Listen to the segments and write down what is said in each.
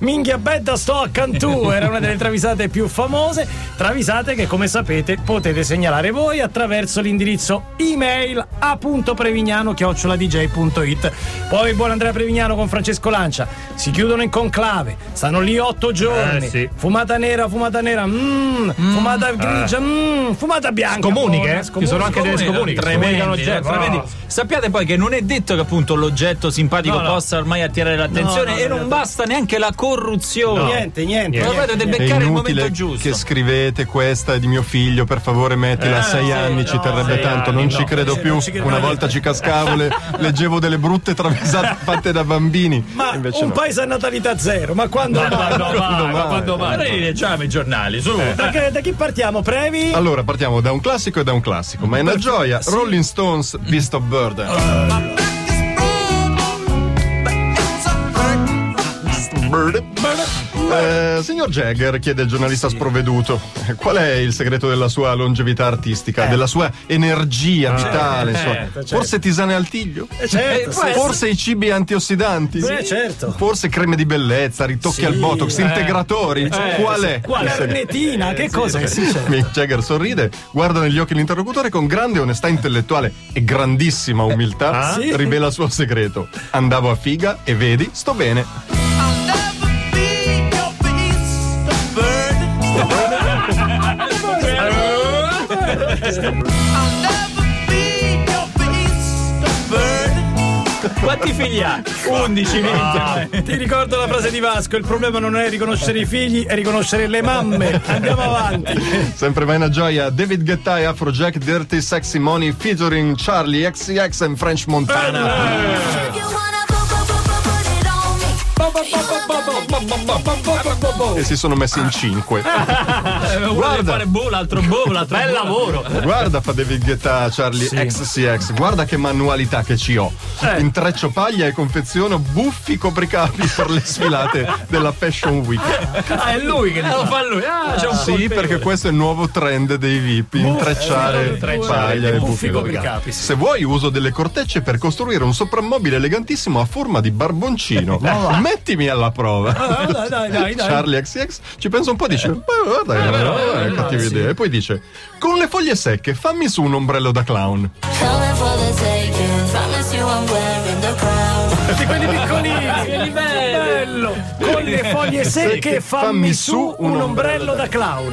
Minghia Bedda sto a Cantù era una delle travisate più famose, travisate che come sapete potete segnalare voi attraverso l'indirizzo email a.prevignano-dj.it. Poi buon Andrea Prevignano con Francesco Lancia, si chiudono in conclave, stanno lì otto giorni, Eh, sì. fumata nera, fumata nera, mm, fumata grigia, mm, fumata bianca. Scomuniche, buona, eh? Ci sono anche delle scomuniche. Tremendi, tremendi. No. Sappiate poi che non è detto che appunto l'oggetto simpatico No, no. possa ormai attirare l'attenzione No, no, e no, non no. basta neanche la corruzione. Niente, niente. Niente, dovete beccare il momento giusto. che scrivete questa è di mio figlio, per favore mettila a Eh, sei sì, anni, ci no, terrebbe tanto, anni, non no. ci credo Sì, più. ci credo Una volta ci cascavo, le- leggevo delle brutte travisate fatte da bambini. Ma Invece un no. paese a natalità zero, ma quando Ma mai? quando mai? Ma mai? quando mai? Leggiamo i giornali, su. Da, che- da chi partiamo, Previ? Allora, partiamo da un classico e da un classico, ma è una gioia. Rolling Stones, Beast of murder murder. Eh, signor Jagger, chiede il giornalista sprovveduto, eh, qual è il segreto della sua longevità artistica, della sua energia vitale? insomma? certo. Forse tisane al tiglio? Eh, certo, Eh, sì. Forse i cibi antiossidanti? Eh, certo. Forse creme di bellezza, ritocchi Sì, al botox, eh. integratori? Qual è? Segreto? carnetina? Che cosa c'è? Mick Jagger sorride, guarda negli occhi l'interlocutore con grande onestà intellettuale e grandissima umiltà, Ah, sì? rivela il suo segreto. Andavo a figa e vedi, sto bene. Quanti figli ha? 11, 20. Ti ricordo la frase di Vasco: il problema non è riconoscere i figli, è riconoscere le mamme. Andiamo avanti. Sempre vai una gioia, David Guetta e Afrojack Dirty Sexy Money featuring Charlie XCX and French Montana. E si sono messi in cinque. Uno Guarda. fare boh, l'altro boh, l'altro Bel lavoro. Guarda fa David Guetta Charlie XCX, guarda che manualità che ci ho. Intreccio paglia e confeziono buffi copricapi per le sfilate della Fashion Week. Ah, è lui che lo fa lui. Ah, c'è un Sì, colpevole. perché questo è il nuovo trend dei VIP, intrecciare intrecciare paglia i e buffi buffi copricapi. copricapi. Se vuoi uso delle cortecce per costruire un soprammobile elegantissimo a forma di barboncino. Mettimi alla prova. Dai, dai, dai, dai. Charlie XCX ci pensa un po' e dice: Ma guarda, che non è cattiva sì. idea. E poi dice: Con le foglie secche, fammi su un ombrello da clown. Tutti quelli piccolini. Che livello. Con le foglie secche fammi su un ombrello da clown.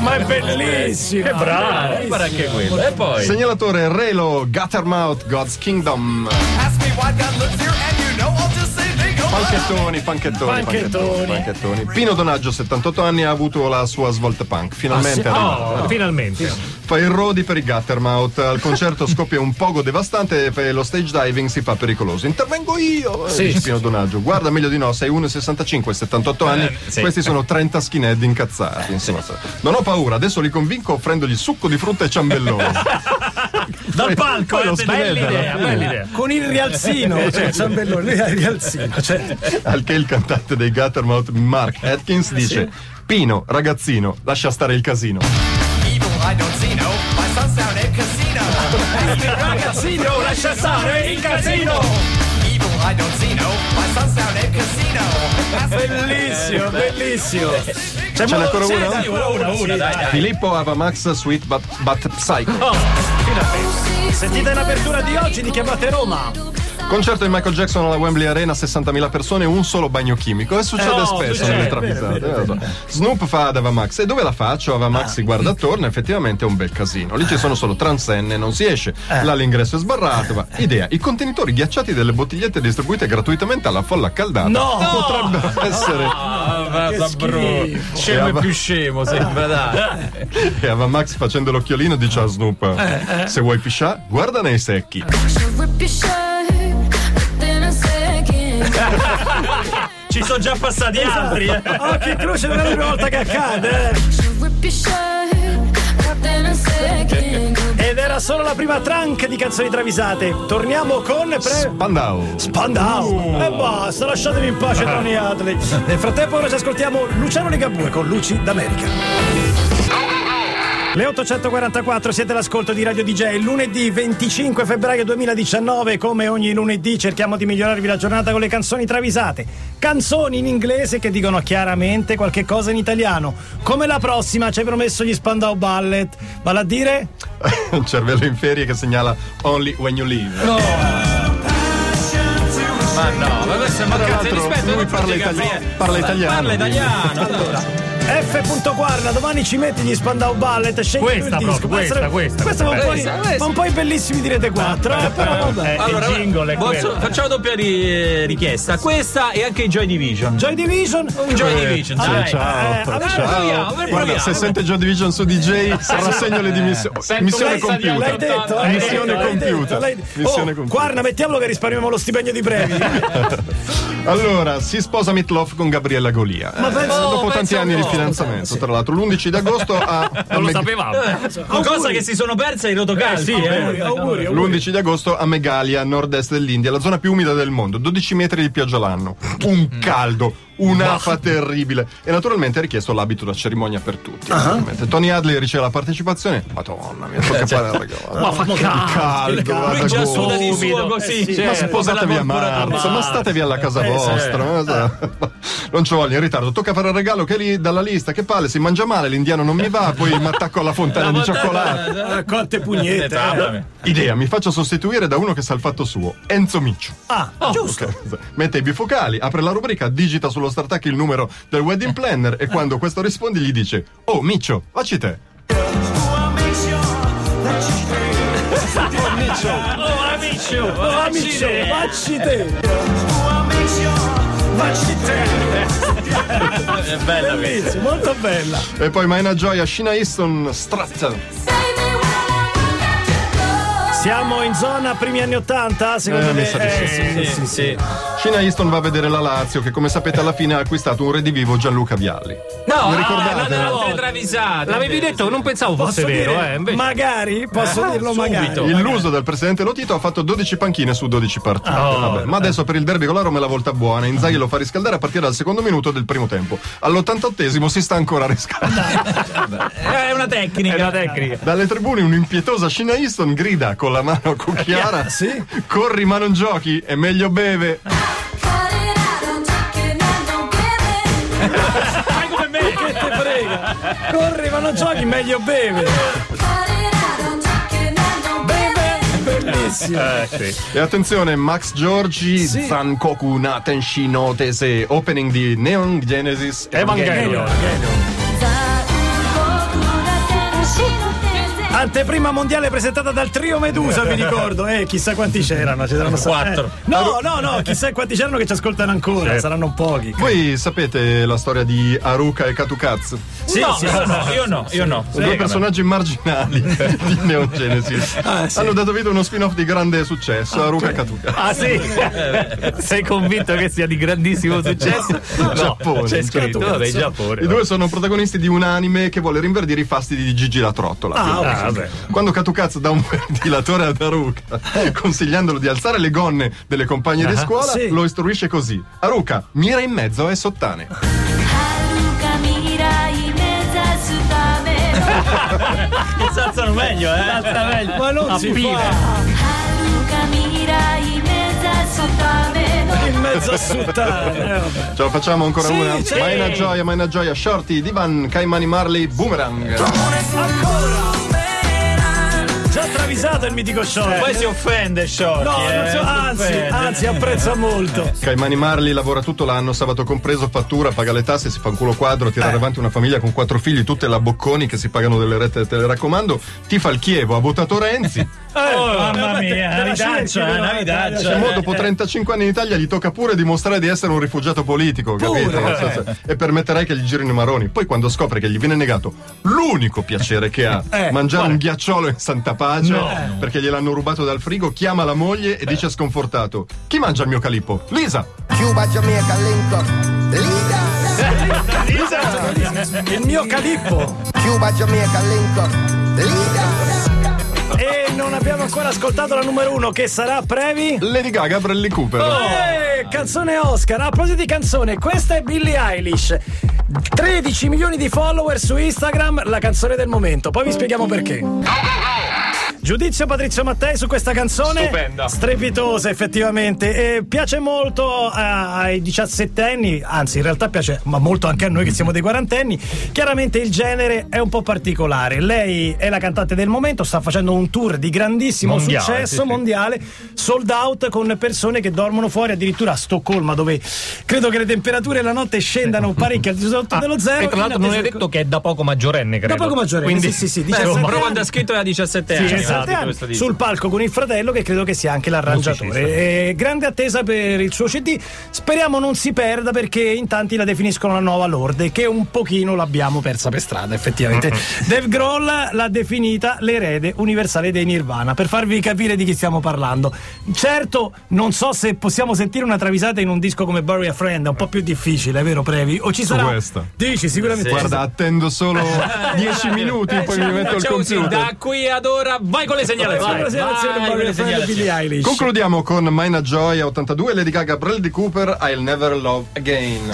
Ma è bellissimo. Che bravo. Guarda anche quello. E poi. Segnalatore Relo Guttermouth God's Kingdom. Panchettoni, panchettoni, Panchettoni. panchettoni. Pino Donaggio, 78 anni, ha avuto la sua svolta punk. Finalmente è arrivata. Oh, finalmente. Fa il rodi per i Guttermouth. Al concerto scoppia un pogo devastante e lo stage diving si fa pericoloso. Intervengo io, Sì, dice sì. Pino Donaggio. Guarda meglio di no, sei 1,65, 78 anni. sì. Questi sono 30 skinhead incazzati. Insomma, non ho paura, adesso li convinco offrendogli succo di frutta e ciambellone. Dal palco, Poi lo eh, scrivete bella idea, bella idea. Con il rialzino, cioè il ciambellone, lui ha il rialzino. Cioè. Al che il cantante dei Guttermouth, Mark Atkins, dice: Pino, ragazzino, lascia stare il casino. Ragazzino, lascia stare il casino. Bellissimo, bellissimo. C'è Ce n'è ancora Sì, una? una, una, una, dai, dai. Filippo Avamax Sweet but, but Psycho. Sentite l'apertura di oggi di Chiamate Roma. Concerto di Michael Jackson alla Wembley Arena, 60.000 persone, un solo bagno chimico. E succede no, spesso nelle vero, travisate. vero, eh, so. Snoop fa ad Avamax. E dove la faccio? Avamax si guarda attorno, effettivamente è un bel casino. Lì ci sono solo transenne, non si esce. Là l'ingresso è sbarrato. Ma idea: i contenitori ghiacciati delle bottigliette distribuite gratuitamente alla folla accaldata No! potrebbero essere. Ah, bro. schifo. Scemo Eh, e va- più scemo, sembra, dai. E Avamax facendo l'occhiolino dice a Snoop: Se vuoi piscià, guarda nei secchi. Ci sono già passati altri, eh. Occhio in croce non è la prima volta che accade. eh. Ed era solo la prima trunk di canzoni travisate. Torniamo con pre... Spandau. Spandau. E basta, lasciatemi in pace Tony Hadley. Nel frattempo ora ci ascoltiamo Luciano Ligabue con Luci d'America. Le 844 siete all'ascolto di Radio DJ. Lunedì 25 febbraio 2019, come ogni lunedì, cerchiamo di migliorarvi la giornata con le canzoni travisate. Canzoni in inglese che dicono chiaramente qualche cosa in italiano. Come la prossima ci hai promesso gli Spandau Ballet. Vale a dire? Un cervello in ferie che segnala Only When You Leave. Ma no, ma questo è Tra mancanza di rispetto. lui parla, itali- parla italiano. Parla italiano. allora. F. Guarda, domani ci metti gli Spandau Ballet, scegli Questa il disco. proprio, questa, essere- questa, Questa va un po', questa, i- va un po' i bellissimi di Rete 4, eh, però vabbè. Eh, Allora, il jingle è posso- facciamo doppia ri- richiesta. Questa e anche i Joy Division. Joy Division. Un Joy Division, Ah, dai. Ciao, Eh, ciao. allora proviamo, Guarda, proviamo. se sente Joe Division su DJ, rassegno le dimissioni. Missione compiuta. L'hai detto? Missione l'hai compiuta. Missione Oh, compiuta. Guarda, mettiamolo che risparmiamo lo stipendio di brevi. Allora, si sposa Mitloff con Gabriella Golia. Ma Eh, pensa- dopo oh, tanti anni di. Fidanzamento, tra l'altro, l'11 di agosto a, Non lo sapevamo. Una cosa che si sono perse i rotocalci. sì, eh. auguri, auguri, auguri. L'11 di agosto a Megalia, a nord-est dell'India, la zona più umida del mondo, 12 metri di pioggia l'anno, un caldo, un'afa terribile e naturalmente ha richiesto l'abito da cerimonia per tutti. naturalmente. Tony Hadley riceve la partecipazione, madonna mia, tocca fare il regalo. Ma fa caldo. caldo, guarda Lui già come- suda di suo così. Eh sì, cioè, ma sposatevi a marzo, ma statevi alla casa Eh, vostra. ma sa- Non ci voglio in ritardo. Tocca fare il regalo che è lì dalla lista. Che palle, si mangia male, l'indiano non mi va, poi mi attacco alla fontana di cioccolato. Ah, quante pugnette. eh. Idea, mi faccio sostituire da uno che sa il fatto suo, Enzo Miccio. Ah, giusto. Ok. Mette i bifocali, apre la rubrica, digita sullo startup il numero del wedding planner e quando questo risponde gli dice Oh Miccio, facci te. Oh, amico, facci te. Facci te. È bella questa. Bellissimo, molto bella. E poi Maina Gioia, Shina Easton, Strat. Siamo in zona primi anni 80, secondo Eh, me. sa di sì, Eh, Sì, sì, sì. Shina Easton va a vedere la Lazio che come sapete alla fine ha acquistato un redivivo Gianluca Vialli. No, ah, ricordate? l'hanno altre travisate. L'avevi detto, non pensavo fosse Posso vero, dire, eh. Invece... magari, posso dirlo magari. subito. Illuso del presidente Lotito ha fatto 12 panchine su 12 partite. Vabbè, ma adesso per il derby con la Roma è la volta buona. Inzaghi lo fa riscaldare a partire dal secondo minuto del primo tempo. All'88esimo si sta ancora riscaldando. È una tecnica. È una tecnica. Dalle tribune un'impietosa Shina Easton grida con la mano cucchiara. Sì. Corri ma non giochi, è meglio beve. Corri ma non giochi, meglio beve. Beve. Bellissimo. Eh, sì. E attenzione, Max Giorgi, Sì. Zankoku Naten Shinotese, opening di Neon Genesis Evangelion. Anteprima mondiale presentata dal trio Medusa, vi ricordo. Eh, chissà quanti c'erano. c'erano Quattro. eh. No, no, no, chissà quanti c'erano che ci ascoltano ancora. Saranno pochi. Voi sapete la storia di Haruka e Katukatsu? Sì, no, sì, io no, io no, io no. Due personaggi marginali di Neon Genesis. Ah, sì. Hanno dato vita a uno spin-off di grande successo, Haruka e Katukatsu. Ah sì? Sei convinto che sia di grandissimo successo? No, Giappone, c'è scritto, vabbè, Giappone. I due sono protagonisti di un anime che vuole rinverdire i fasti di Gigi la trottola. Ah. Ah, vabbè. Quando Katukatsu dà un ventilatore ad Haruka, consigliandolo di alzare le gonne delle compagne di scuola, Sì. lo istruisce così: Haruka, mira in mezzo e sottane. Si alzano meglio, eh. Ma non si Appina. fa in mezzo a suttane. Eh. Ce la facciamo ancora Sì, una? sì. Maina Gioia, Maina Gioia, Shorty, Divan, Caimani Marley, Boomerang. Ancora. Già travisato il mitico short. Poi si offende Shorty. No, non eh, so- anzi, offende. anzi, apprezza molto. Caimani Marley lavora tutto l'anno, sabato compreso, fattura, paga le tasse, si fa un culo quadro, Eh. tirare avanti una famiglia con quattro figli, tutte la bocconi che si pagano delle rette del teleраccomando, tifa il Chievo, ha votato Renzi. Oh, mamma Eh, mia, te la una cerchi, vitaccia, però, una eh, vitaccia. cioè, Mo, dopo 35 anni in Italia gli tocca pure dimostrare di essere un rifugiato politico, capito? Pure, senso- E permetterai che gli girino i maroni. Poi quando scopre che gli viene negato l'unico piacere che ha, Eh, mangiare un ghiacciolo in santa pace, perché gliel'hanno rubato dal frigo, chiama la moglie e dice sconfortato: Chi mangia il mio calippo? Lisa! Cuba, Jamaica, link up. Leader. Il mio calippo. Cuba, Jamaica, link up. Leader. E non abbiamo ancora ascoltato la numero uno, che sarà Previ. Lady Gaga, Bradley Cooper. Eh, canzone Oscar. A proposito di canzone, questa è Billie Eilish. 13 milioni di follower su Instagram, la canzone del momento. Poi vi spieghiamo perché. Giudizio Patrizio Mattei su questa canzone. Stupenda. Strepitosa, effettivamente. E piace molto a- ai 17 anni, anzi, in realtà piace ma molto anche a noi che siamo dei quarantenni. Chiaramente il genere è un po' particolare. Lei è la cantante del momento, sta facendo un tour di grandissimo Mondiale, successo sì, sì. mondiale, sold out con persone che dormono fuori, addirittura a Stoccolma, dove credo che le temperature la notte scendano parecchio al di sotto dello zero. Ah, E tra l'altro non hai detto che è da poco maggiorenne, credo. Da poco maggiorenne, Quindi, sì, sì, sì, Beh, 17 però quando ha scritto era 17 anni. 17 ah, di anni, sul palco con il fratello che credo che sia anche l'arrangiatore Musicista. E grande attesa per il suo CD speriamo non si perda perché in tanti la definiscono la nuova Lorde che un pochino l'abbiamo persa per strada effettivamente Dave Grohl l'ha definita l'erede universale dei Nirvana per farvi capire di chi stiamo parlando certo non so se possiamo sentire una travisata in un disco come Bury a Friend è un po' più difficile vero Previ? o ci Su sarà questa. dici sicuramente Guarda, attendo solo 10 minuti, poi mi metto al così, computer. da qui ad ora, vai. Vai con le segnalazioni Vai Friend di segnalazioni. Concludiamo con Mina Joy a 82 Lady Gaga Bradley Cooper I'll Never Love Again.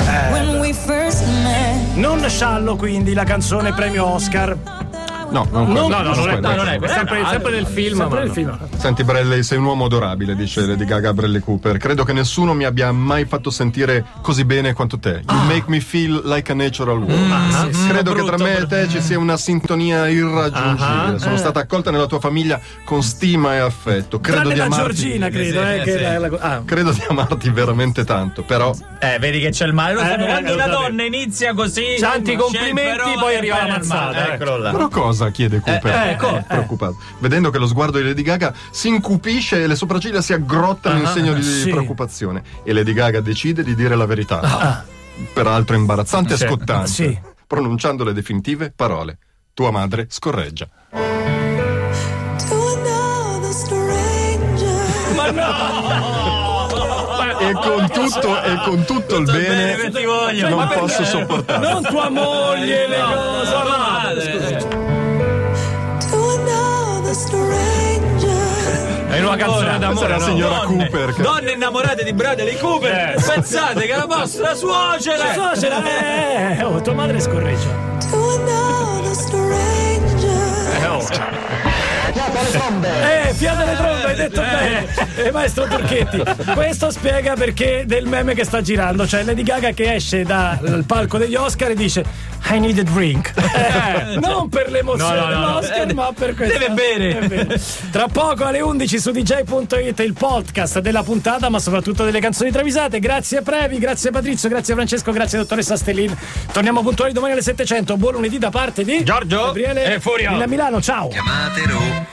Met. non sciallo quindi la canzone premio Oscar No, non no, no, non è, no, non è, sempre, sempre nel film. sempre nel no. film Senti Bradley, sei un uomo adorabile, dice Lady Gaga a Bradley Cooper. Credo che nessuno mi abbia mai fatto sentire così bene quanto te. You make me feel like a natural woman. Credo che tra me e te ci sia una sintonia irraggiungibile. Sono stata accolta nella tua famiglia con stima e affetto. Credo tranne di amarti. Giorgina credo eh, che è la- ah. Credo di amarti veramente tanto, però Eh, vedi che c'è il male. Eh, eh, quando una donna inizia così. Tanti complimenti, poi arriva la mazzata, male. ecco. Eccolo là. Però cosa? Chiede Cooper. eh, ecco. preoccupato. Vedendo che lo sguardo di Lady Gaga si incupisce e le sopracciglia si aggrottano in segno di sì. preoccupazione. E Lady Gaga decide di dire la verità. Peraltro imbarazzante e Sì. scottante. Sì. Pronunciando le definitive parole. Tua madre scorreggia. Ma no! E con tutto, e con tutto il bene che bene, ti voglio. non posso sopportare. non tua moglie le cose Tua una canzone d'amore, la no? signora Donne, Cooper. che- donne innamorate di Bradley Cooper. Pensate che la vostra suocera. suocera eh, oh, tua madre scorreggia To another stranger. eh fiata le trombe. Hai detto bene. Eh, maestro Turchetti questo spiega perché del meme che sta girando. Cioè Lady Gaga che esce dal palco degli Oscar e dice I need a drink. Eh, non per l'emozione No, no, no, no. dell'Oscar ma per questo Deve bere. Tra poco alle 11 su DJ.it il podcast della puntata ma soprattutto delle canzoni travisate. Grazie Previ grazie Patrizio grazie Francesco grazie dottoressa Stellin. Torniamo puntuali domani alle 700 buon lunedì da parte di Giorgio Gabriele e Furio. Villa Milano. Ciao. Chiamatelo